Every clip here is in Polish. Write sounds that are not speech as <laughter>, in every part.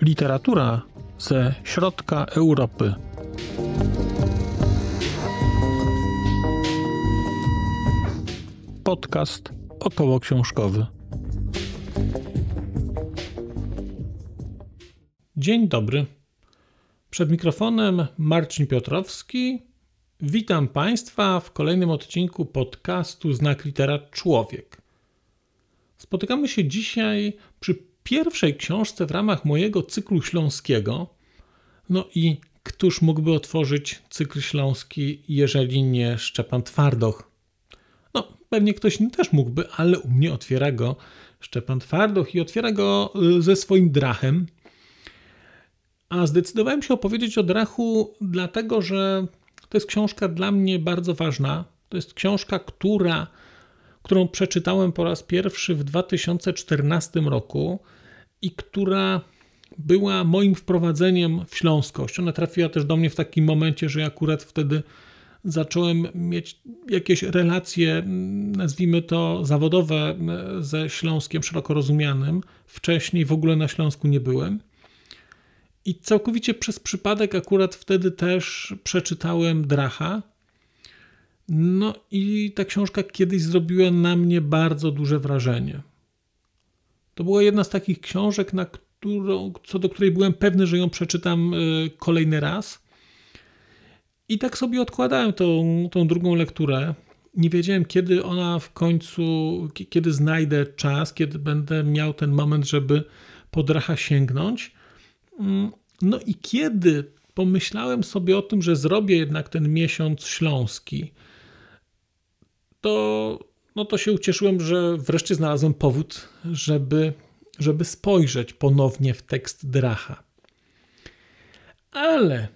Literatura ze środka Europy. Podcast około książkowy. Dzień dobry. Przed mikrofonem Marcin Piotrowski. Witam Państwa w kolejnym odcinku podcastu Znak Litera Człowiek. Spotykamy się dzisiaj przy pierwszej książce w ramach mojego cyklu śląskiego. No i któż mógłby otworzyć cykl śląski, jeżeli nie Szczepan Twardoch? No, pewnie ktoś też mógłby, ale u mnie otwiera go Szczepan Twardoch i otwiera go y, ze swoim drachem. A zdecydowałem się opowiedzieć o drachu, dlatego że to jest książka dla mnie bardzo ważna. To jest książka, która, którą przeczytałem po raz pierwszy w 2014 roku i która była moim wprowadzeniem w śląskość. Ona trafiła też do mnie w takim momencie, że akurat wtedy zacząłem mieć jakieś relacje, nazwijmy to zawodowe, ze Śląskiem szeroko rozumianym. Wcześniej w ogóle na Śląsku nie byłem. I całkowicie przez przypadek akurat wtedy też przeczytałem Dracha. No i ta książka kiedyś zrobiła na mnie bardzo duże wrażenie. To była jedna z takich książek, na którą, co do której byłem pewny, że ją przeczytam e, kolejny raz. I tak sobie odkładałem tą, tą drugą lekturę. Nie wiedziałem, kiedy ona w końcu, kiedy znajdę czas, kiedy będę miał ten moment, żeby po dracha sięgnąć. Mm, no i kiedy pomyślałem sobie o tym, że zrobię jednak ten miesiąc śląski, to no to się ucieszyłem, że wreszcie znalazłem powód, żeby, żeby spojrzeć ponownie w tekst Dracha. Ale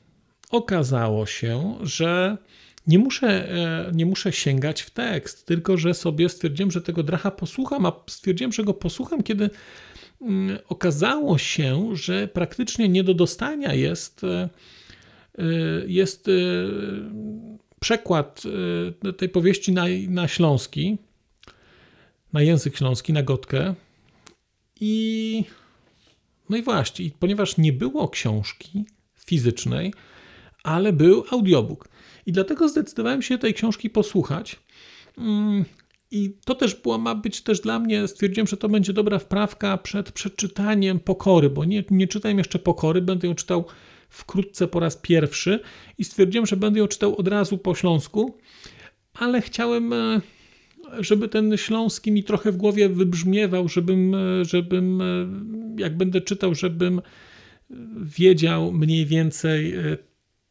okazało się, że nie muszę, e, nie muszę sięgać w tekst, tylko że sobie stwierdziłem, że tego Dracha posłucham, a stwierdziłem, że go posłucham, kiedy mm, okazało się, że praktycznie nie do dostania jest, e, e, jest przekład tej powieści na, na śląski na język śląski, na gotkę. I no i właśnie, ponieważ nie było książki fizycznej, ale był audiobook. I dlatego zdecydowałem się tej książki posłuchać. Mm, I to też była, ma być też dla mnie, stwierdziłem, że to będzie dobra wprawka przed przeczytaniem Pokory, bo nie, nie czytałem jeszcze Pokory, będę ją czytał wkrótce po raz pierwszy i stwierdziłem, że będę ją czytał od razu po śląsku, ale chciałem e, żeby ten śląski mi trochę w głowie wybrzmiewał, żebym, żebym jak będę czytał, żebym wiedział mniej więcej,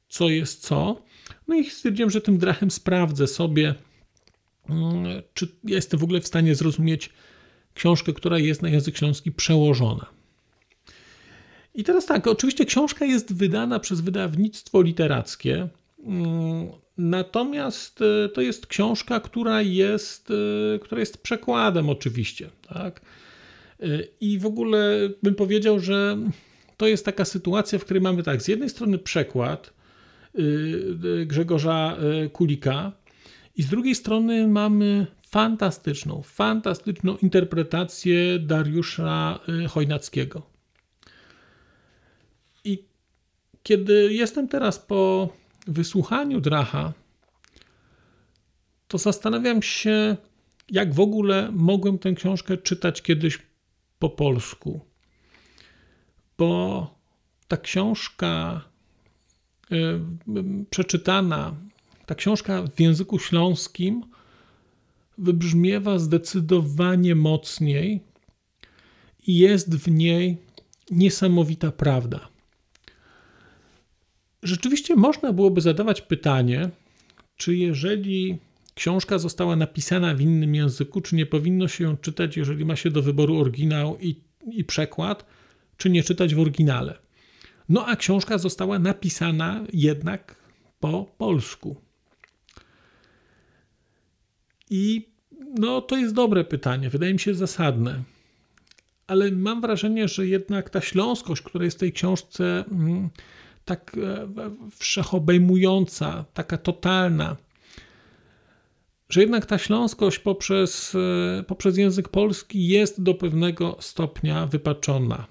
co jest co. No i stwierdziłem, że tym drachem sprawdzę sobie, czy jestem w ogóle w stanie zrozumieć książkę, która jest na język śląski przełożona. I teraz tak, oczywiście książka jest wydana przez wydawnictwo literackie. Natomiast e, to jest książka, która jest, e, która jest przekładem, oczywiście. Tak? E, I w ogóle bym powiedział, że to jest taka sytuacja, w której mamy tak, z jednej strony przekład Grzegorza Kulika, i z drugiej strony mamy fantastyczną, fantastyczną interpretację Dariusza Chojnackiego. I kiedy jestem teraz po wysłuchaniu Dracha, to zastanawiam się, jak w ogóle mogłem tę książkę czytać kiedyś po polsku. Bo ta książka y, przeczytana, ta książka w języku śląskim wybrzmiewa zdecydowanie mocniej i jest w niej niesamowita prawda. Rzeczywiście można byłoby zadawać pytanie, czy jeżeli książka została napisana w innym języku, czy nie powinno się ją czytać, jeżeli ma się do wyboru oryginał i, i przekład, czy nie czytać w oryginale. No a książka została napisana jednak po polsku. I no, to jest dobre pytanie, wydaje mi się zasadne. Ale mam wrażenie, że jednak ta śląskość, która jest w tej książce, mm, tak e, wszechobejmująca, taka totalna, że jednak ta śląskość poprzez, e, poprzez język polski jest do pewnego stopnia wypaczona.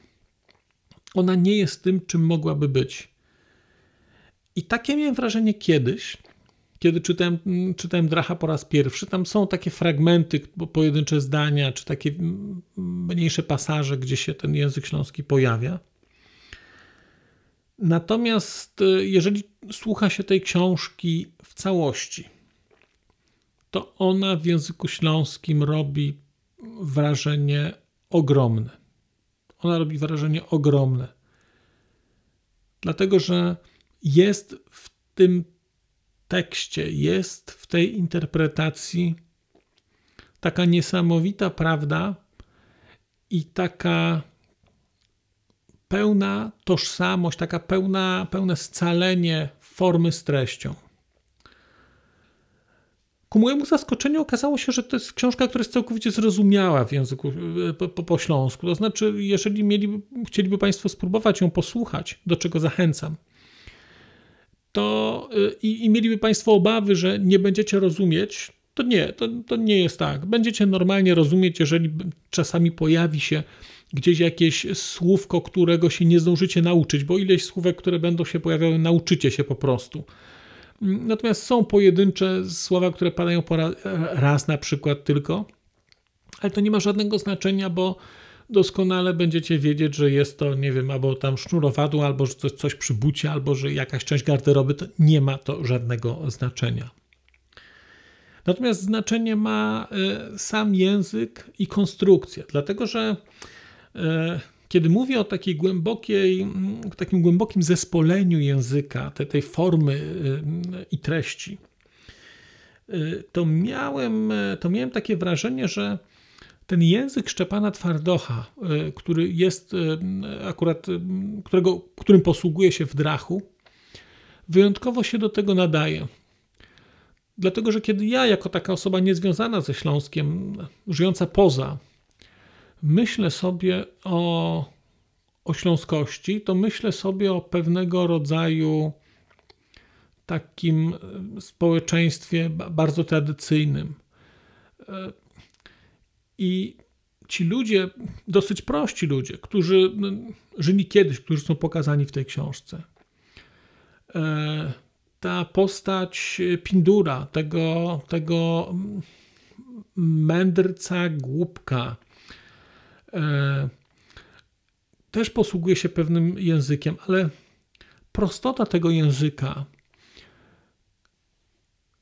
Ona nie jest tym, czym mogłaby być. I takie miałem wrażenie kiedyś, kiedy czytałem, czytałem Dracha po raz pierwszy. Tam są takie fragmenty, pojedyncze zdania, czy takie mniejsze pasaże, gdzie się ten język śląski pojawia. Natomiast e, jeżeli słucha się tej książki w całości, to ona w języku śląskim robi wrażenie ogromne. Ona robi wrażenie ogromne. Dlatego, że jest w tym tekście, jest w tej interpretacji taka niesamowita prawda i taka pełna tożsamość, taka pełna, pełne scalenie formy z treścią. Ku mojemu zaskoczeniu okazało się, że to jest książka, która jest całkowicie zrozumiała w języku po, po, po śląsku. To znaczy, jeżeli mieli, chcieliby Państwo spróbować ją posłuchać, do czego zachęcam, to y, i, i mieliby Państwo obawy, że nie będziecie rozumieć, to nie, to, to nie jest tak. Będziecie normalnie rozumieć, jeżeli czasami pojawi się gdzieś jakieś słówko, którego się nie zdążycie nauczyć, bo ileś słówek, które będą się pojawiały, nauczycie się po prostu. Natomiast są pojedyncze słowa, które padają po raz, raz na przykład tylko, ale to nie ma żadnego znaczenia, bo doskonale będziecie wiedzieć, że jest to, nie wiem, albo tam sznurowadło, albo że coś, coś przy bucie, albo że jakaś część garderoby, to nie ma to żadnego znaczenia. Natomiast znaczenie ma e, sam język i konstrukcja, dlatego że e, kiedy mówię o takiej głębokiej, takim głębokim zespoleniu języka, tej, tej formy e, i treści, to miałem, to miałem takie wrażenie, że ten język Szczepana Twardocha, który jest akurat, którego, którym posługuje się w Drachu, wyjątkowo się do tego nadaje. Dlatego, że kiedy ja, jako taka osoba niezwiązana ze Śląskiem, żyjąca poza, myślę sobie o, o śląskości, to myślę sobie o pewnego rodzaju takim społeczeństwie bardzo tradycyjnym. I ci ludzie, dosyć prości ludzie, którzy żyli kiedyś, którzy są pokazani w tej książce, e, ta postać Pindura, tego, tego mędrca, głupka, e, też posługuje się pewnym językiem, ale prostota tego języka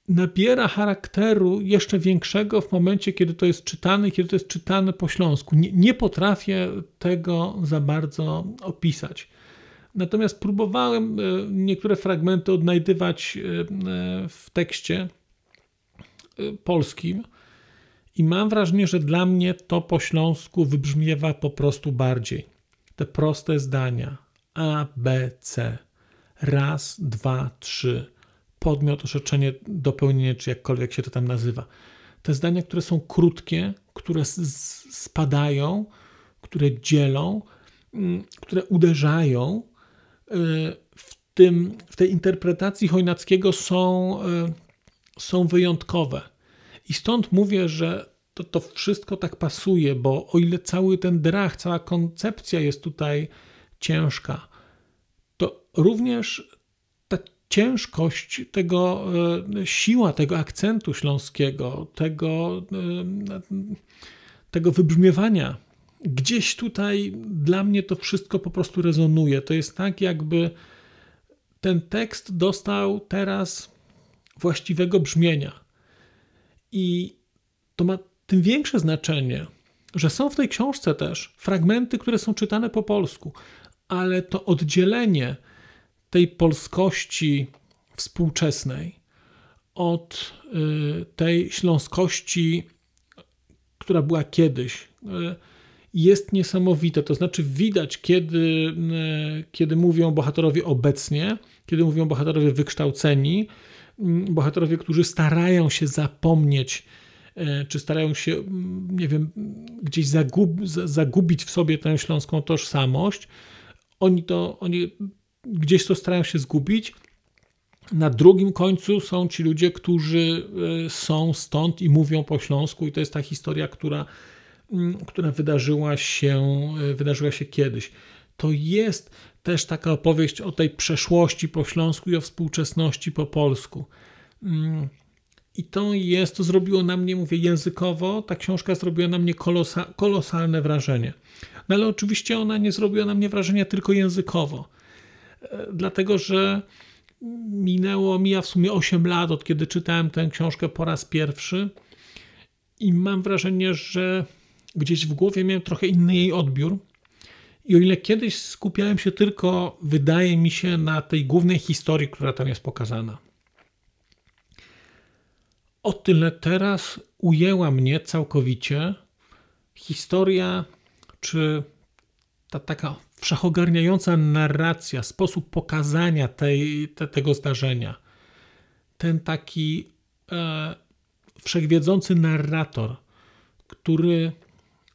nabiera charakteru jeszcze większego w momencie, kiedy to jest czytane, kiedy to jest czytane po śląsku. Nie, nie potrafię tego za bardzo opisać. Natomiast próbowałem e, niektóre fragmenty odnajdywać e, w tekście e, polskim i mam wrażenie, że dla mnie to po śląsku wybrzmiewa po prostu bardziej. Te proste zdania A, B, C. Raz, dwa, trzy. Podmiot, orzeczenie, dopełnienie, czy jakkolwiek się to tam nazywa. Te zdania, które są krótkie, które spadają, które dzielą, mm, które uderzają, w, tym, w tej interpretacji Chojnackiego są, e, są wyjątkowe. I stąd mówię, że to, to wszystko tak pasuje, bo o ile cały ten drach, cała koncepcja jest tutaj ciężka, to również ta ciężkość tego, e, siła tego akcentu śląskiego, tego, e, tego wybrzmiewania gdzieś tutaj dla mnie to wszystko po prostu rezonuje. To jest tak, jakby ten tekst dostał teraz właściwego brzmienia. I to ma tym większe znaczenie, że są w tej książce też fragmenty, które są czytane po polsku, ale to oddzielenie tej polskości współczesnej od y, tej śląskości, która była kiedyś. Y, jest niesamowite. To znaczy, widać, kiedy, e, kiedy mówią bohaterowie obecnie, kiedy mówią bohaterowie wykształceni, bohaterowie, którzy starają się zapomnieć, e, czy starają się, nie wiem, gdzieś zagub, zagubić w sobie tę śląską tożsamość. Oni to, oni gdzieś to starają się zgubić, Na drugim końcu są ci ludzie, którzy e, są stąd i mówią po śląsku, i to jest ta historia, która, mm, która wydarzyła, się, e, wydarzyła się kiedyś. To jest też taka opowieść o tej przeszłości po śląsku i o współczesności po polsku. Mm, I to jest, to zrobiło na mnie, mówię językowo, ta książka zrobiła na mnie kolosa, kolosalne wrażenie. No ale oczywiście ona nie zrobiła na mnie wrażenia tylko językowo, e, dlatego że minęło, mija w sumie 8 lat od kiedy czytałem tę książkę po raz pierwszy i mam wrażenie, że gdzieś w głowie miałem trochę inny jej odbiór. I o ile kiedyś skupiałem się tylko, wydaje mi się, na tej głównej historii, która tam jest pokazana, o tyle teraz ujęła mnie całkowicie historia, czy ta taka wszechogarniająca narracja, sposób pokazania tej, te, tego zdarzenia, ten taki e, wszechwiedzący narrator, który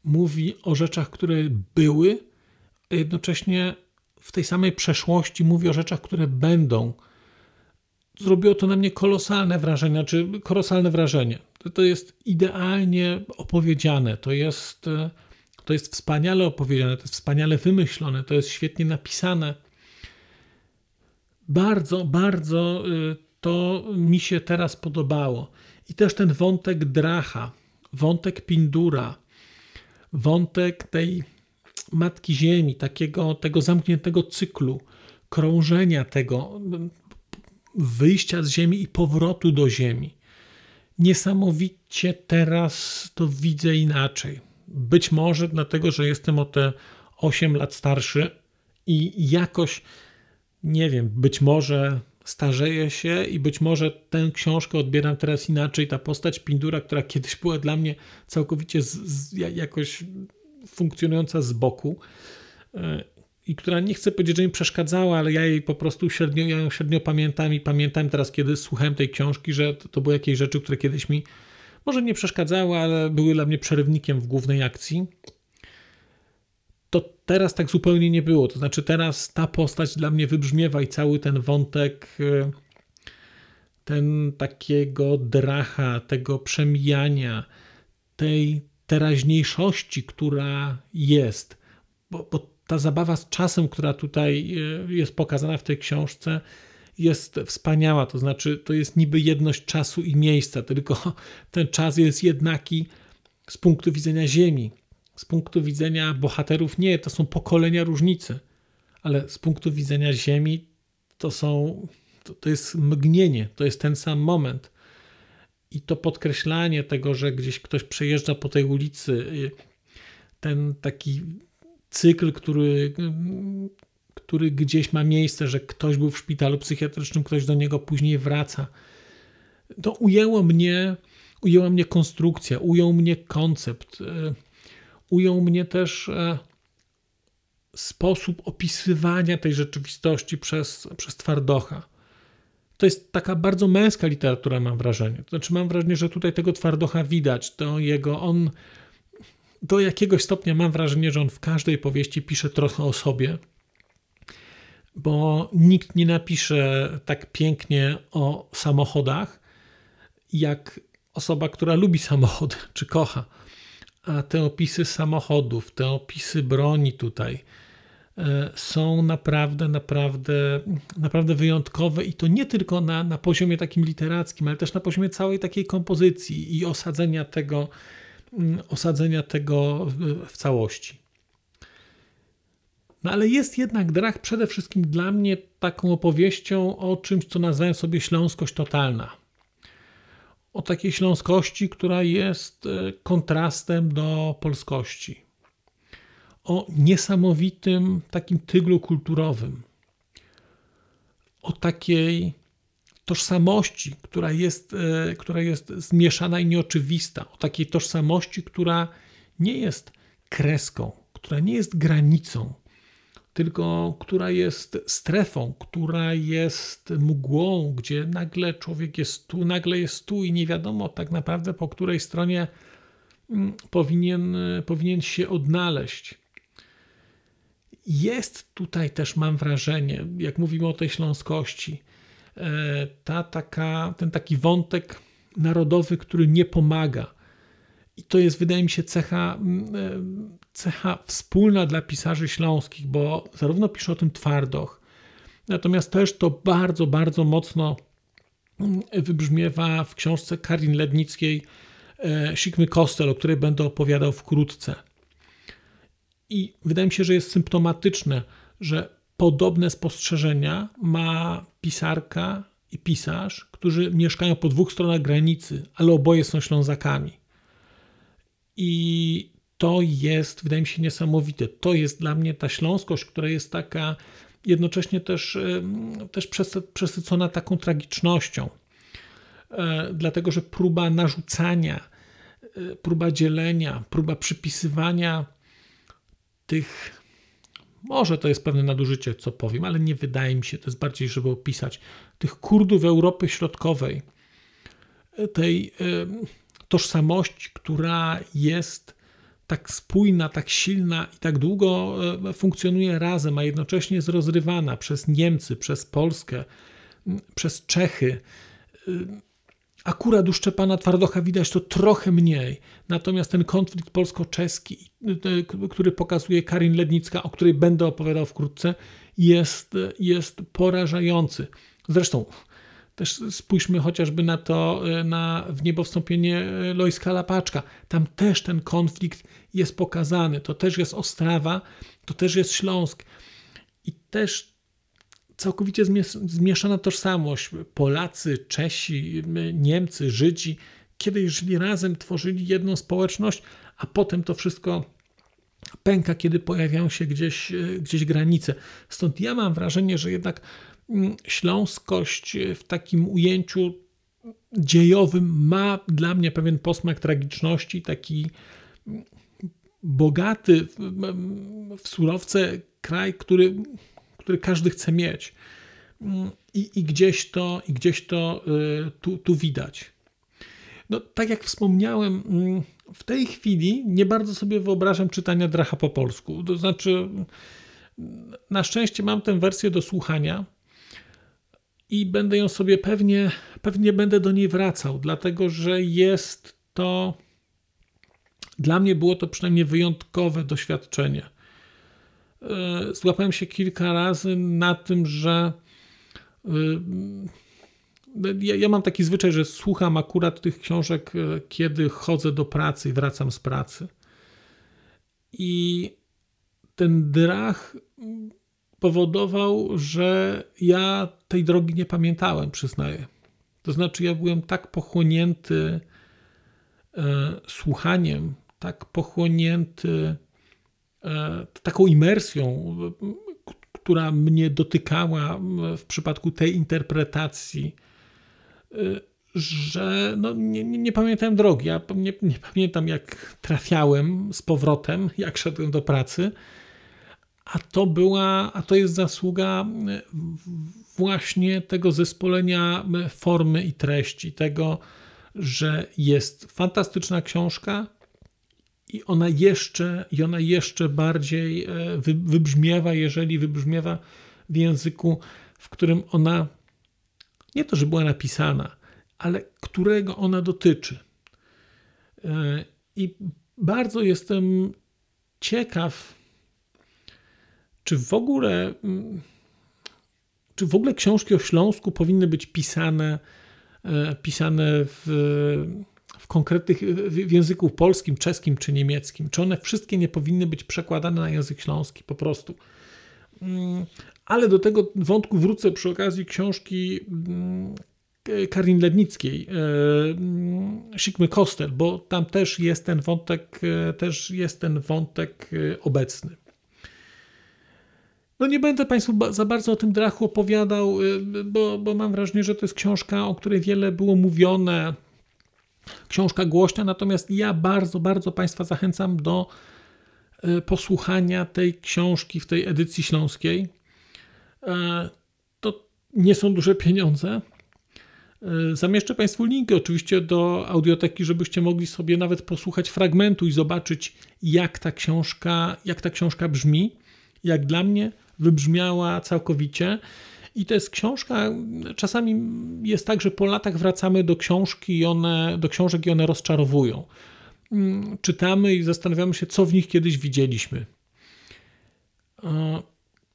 mówi o rzeczach, które były, a jednocześnie w tej samej przeszłości mówi o rzeczach, które będą. Zrobiło to na mnie kolosalne wrażenie, czy kolosalne wrażenie. To, jest idealnie opowiedziane, to jest to jest wspaniale opowiedziane, to jest wspaniale wymyślone, to jest świetnie napisane. Bardzo, bardzo y, to mi się teraz podobało. I też ten wątek Dracha, wątek Pindura, wątek tej Matki Ziemi, takiego tego zamkniętego cyklu, krążenia tego, wyjścia z Ziemi i powrotu do Ziemi. Niesamowicie teraz to widzę inaczej. Być może dlatego, że jestem o te 8 lat starszy i jakoś, nie wiem, być może starzeję się i być może tę książkę odbieram teraz inaczej. Ta postać Pindura, która kiedyś była dla mnie całkowicie z, z, jakoś funkcjonująca z boku e, i która nie chcę powiedzieć, że mi przeszkadzała, ale ja jej po prostu średnio, ja ją średnio pamiętam i pamiętam teraz, kiedy słuchałem tej książki, że to, to były jakieś rzeczy, które kiedyś mi może nie przeszkadzały, ale były dla mnie przerywnikiem w głównej akcji. To teraz tak zupełnie nie było. To znaczy, teraz ta postać dla mnie wybrzmiewa i cały ten wątek, e, ten takiego dracha, tego przemijania, tej teraźniejszości, która jest. Bo, bo ta zabawa z czasem, która tutaj e, jest pokazana w tej książce, jest wspaniała, to znaczy to jest niby jedność czasu i miejsca, tylko <laughs> ten czas jest jednaki z punktu widzenia Ziemi. Z punktu widzenia bohaterów nie, to są pokolenia różnicy, ale z punktu widzenia Ziemi to są, to, to jest mgnienie, to jest ten sam moment. I to podkreślanie tego, że gdzieś ktoś przejeżdża po tej ulicy, ten taki cykl, który który gdzieś ma miejsce, że ktoś był w szpitalu psychiatrycznym, ktoś do niego później wraca. To ujęło mnie, ujęła mnie konstrukcja, ujął mnie koncept, e, ujął mnie też e, sposób opisywania tej rzeczywistości przez, przez twardocha. To jest taka bardzo męska literatura, mam wrażenie. To znaczy, mam wrażenie, że tutaj tego twardocha widać. To jego, on do jakiegoś stopnia mam wrażenie, że on w każdej powieści pisze trochę o sobie bo nikt nie napisze tak pięknie o samochodach, jak osoba, która lubi samochody czy kocha. A te opisy samochodów, te opisy broni tutaj są naprawdę, naprawdę, naprawdę wyjątkowe i to nie tylko na, na poziomie takim literackim, ale też na poziomie całej takiej kompozycji i osadzenia tego, mm, osadzenia tego w, całości. No ale jest jednak Drach przede wszystkim dla mnie taką opowieścią o czymś, co nazwałem sobie śląskość totalna. O takiej śląskości, która jest e, kontrastem do polskości. O niesamowitym takim tyglu kulturowym. O takiej tożsamości, która jest, e, która jest zmieszana i nieoczywista. O takiej tożsamości, która nie jest kreską, która nie jest granicą, tylko która jest strefą, która jest mgłą, gdzie nagle człowiek jest tu, nagle jest tu i nie wiadomo tak naprawdę po której stronie mm, powinien, powinien się odnaleźć. Jest tutaj też, mam wrażenie, jak mówimy o tej śląskości, ta taka, ten taki wątek narodowy, który nie pomaga. I to jest, wydaje mi się, cecha, cecha wspólna dla pisarzy śląskich, bo zarówno pisze o tym Twardoch, natomiast też to bardzo, bardzo mocno wybrzmiewa w książce Karin Lednickiej e, Sikmy Kostel, o której będę opowiadał wkrótce. I wydaje mi się, że jest symptomatyczne, że podobne spostrzeżenia ma pisarka i pisarz, którzy mieszkają po dwóch stronach granicy, ale oboje są Ślązakami. I to jest, wydaje mi się, niesamowite. To jest dla mnie ta śląskość, która jest taka jednocześnie też, też przesycona taką tragicznością. E, dlatego, że próba narzucania, e, próba dzielenia, próba przypisywania tych, może to jest pewne nadużycie, co powiem, ale nie wydaje mi się, to jest bardziej, żeby opisać, tych Kurdów Europy Środkowej, e, tej tożsamości, która jest tak spójna, tak silna i tak długo e, funkcjonuje razem, a jednocześnie jest rozrywana przez Niemcy, przez Polskę, przez Czechy. E, akurat u Szczepana Twardocha widać to trochę mniej. Natomiast ten konflikt polsko-czeski, e, który pokazuje Karin Lednicka, o której będę opowiadał wkrótce, jest, jest porażający. Zresztą też spójrzmy chociażby na to, e, na w niebo e, Lojska Lapaczka. Tam też ten konflikt jest pokazany. To też jest Ostrawa, to też jest Śląsk. I też całkowicie zmieszana tożsamość. Polacy, Czesi, Niemcy, Żydzi kiedyś żyli razem, tworzyli jedną społeczność, a potem to wszystko pęka, kiedy pojawiają się gdzieś, e, gdzieś granice. Stąd ja mam wrażenie, że jednak śląskość w takim ujęciu dziejowym ma dla mnie pewien posmak tragiczności, taki bogaty w surowce kraj, który, który każdy chce mieć. I, i gdzieś to, i gdzieś to y, tu, tu widać. No, tak jak wspomniałem, mm, w tej chwili nie bardzo sobie wyobrażam czytania Dracha po polsku. To znaczy, na szczęście mam tę wersję do słuchania i będę ją sobie pewnie, pewnie będę do niej wracał, dlatego że jest to, dla mnie było to przynajmniej wyjątkowe doświadczenie. E, złapałem się kilka razy na tym, że e, ja, ja, mam taki zwyczaj, że słucham akurat tych książek, e, kiedy chodzę do pracy i wracam z pracy. I ten drach powodował, że ja tej drogi nie pamiętałem, przyznaję. To znaczy, ja byłem tak pochłonięty słuchaniem, tak pochłonięty taką imersją, która mnie dotykała w przypadku tej interpretacji, e, że no, nie, nie, nie drogi. Ja nie, nie pamiętam, jak trafiałem z powrotem, jak szedłem do pracy a to była, a to jest zasługa e, właśnie tego zespolenia e, formy i treści, tego, że jest fantastyczna książka i ona jeszcze, i ona jeszcze bardziej e, wybrzmiewa, jeżeli wybrzmiewa w języku, w którym ona nie to, że była napisana, ale którego ona dotyczy. I bardzo jestem ciekaw, czy w ogóle, mm, czy w ogóle książki o Śląsku powinny być pisane, e, pisane w, w konkretnych, w języku polskim, czeskim czy niemieckim? Czy one wszystkie nie powinny być przekładane na język śląski po prostu? Mm, ale do tego wątku wrócę przy okazji książki mm, Karin Lednickiej, e, Sikmy Kostel, bo tam też jest ten wątek, e, też jest ten wątek obecny. No nie będę Państwu za bardzo o tym drachu opowiadał, y, bo, bo mam wrażenie, że to jest książka, o której wiele było mówione. Książka głośna, natomiast ja bardzo, bardzo Państwa zachęcam do y, posłuchania tej książki w tej edycji śląskiej. E, to nie są duże pieniądze. E, zamieszczę Państwu linki oczywiście do audioteki, żebyście mogli sobie nawet posłuchać fragmentu i zobaczyć, jak ta książka, jak ta książka brzmi. Jak dla mnie wybrzmiała całkowicie I to jest książka, czasami jest tak, że po latach wracamy do książki i one, do książek i one rozczarowują. Mm, czytamy i zastanawiamy się, co w nich kiedyś widzieliśmy. E,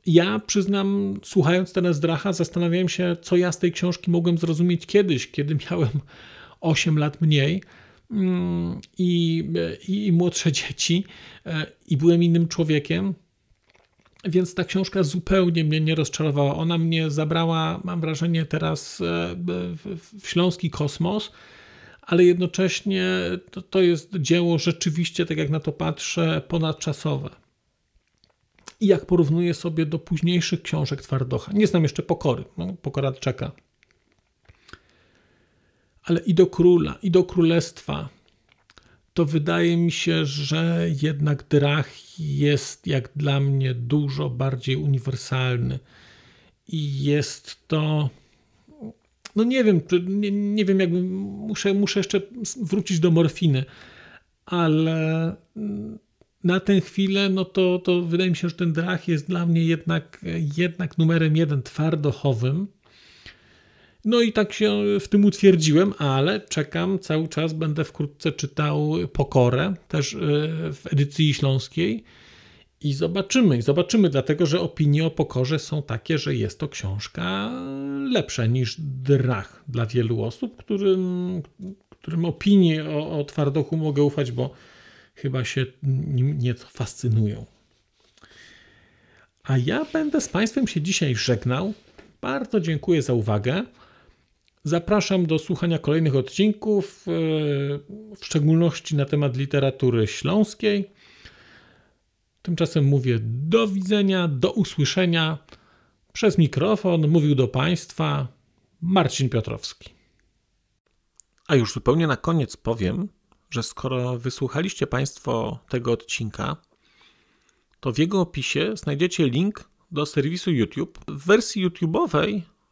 ja przyznam, słuchając teraz Dracha, zastanawiałem się, co ja z tej książki mogłem zrozumieć kiedyś, kiedy <laughs> miałem 8 lat mniej mm, i, i, i młodsze dzieci e, i byłem innym człowiekiem. Więc ta książka zupełnie mnie nie rozczarowała. Ona mnie zabrała, mam wrażenie, teraz e, w śląski kosmos, ale jednocześnie to, to jest dzieło rzeczywiście, tak jak na to patrzę, ponadczasowe. I jak porównuję sobie do późniejszych książek Twardocha, nie znam jeszcze Pokory, no, Pokora czeka, ale i do Króla, i do Królestwa, to wydaje mi się, że jednak Drach jest jak dla mnie dużo bardziej uniwersalny. I jest to. No nie wiem, nie, nie wiem, jakby muszę, muszę jeszcze wrócić do morfiny, ale na tę chwilę, no to, to wydaje mi się, że ten drach jest dla mnie jednak, jednak numerem jeden twardochowym. No i tak się w tym utwierdziłem, ale czekam cały czas, będę wkrótce czytał Pokorę, też e, w edycji śląskiej. I zobaczymy, zobaczymy, dlatego że opinie o pokorze są takie, że jest to książka lepsza niż Drach dla wielu osób, którym, którym opinii o, o Twardochu mogę ufać, bo chyba się nim nieco fascynują. A ja będę z Państwem się dzisiaj żegnał. Bardzo dziękuję za uwagę. Zapraszam do słuchania kolejnych odcinków, e, w szczególności na temat literatury śląskiej. Tymczasem mówię do widzenia, do usłyszenia. Przez mikrofon mówił do Państwa Marcin Piotrowski. A już zupełnie na koniec powiem, że skoro wysłuchaliście Państwo tego odcinka, to w jego opisie znajdziecie link do serwisu YouTube. W wersji YouTube'owej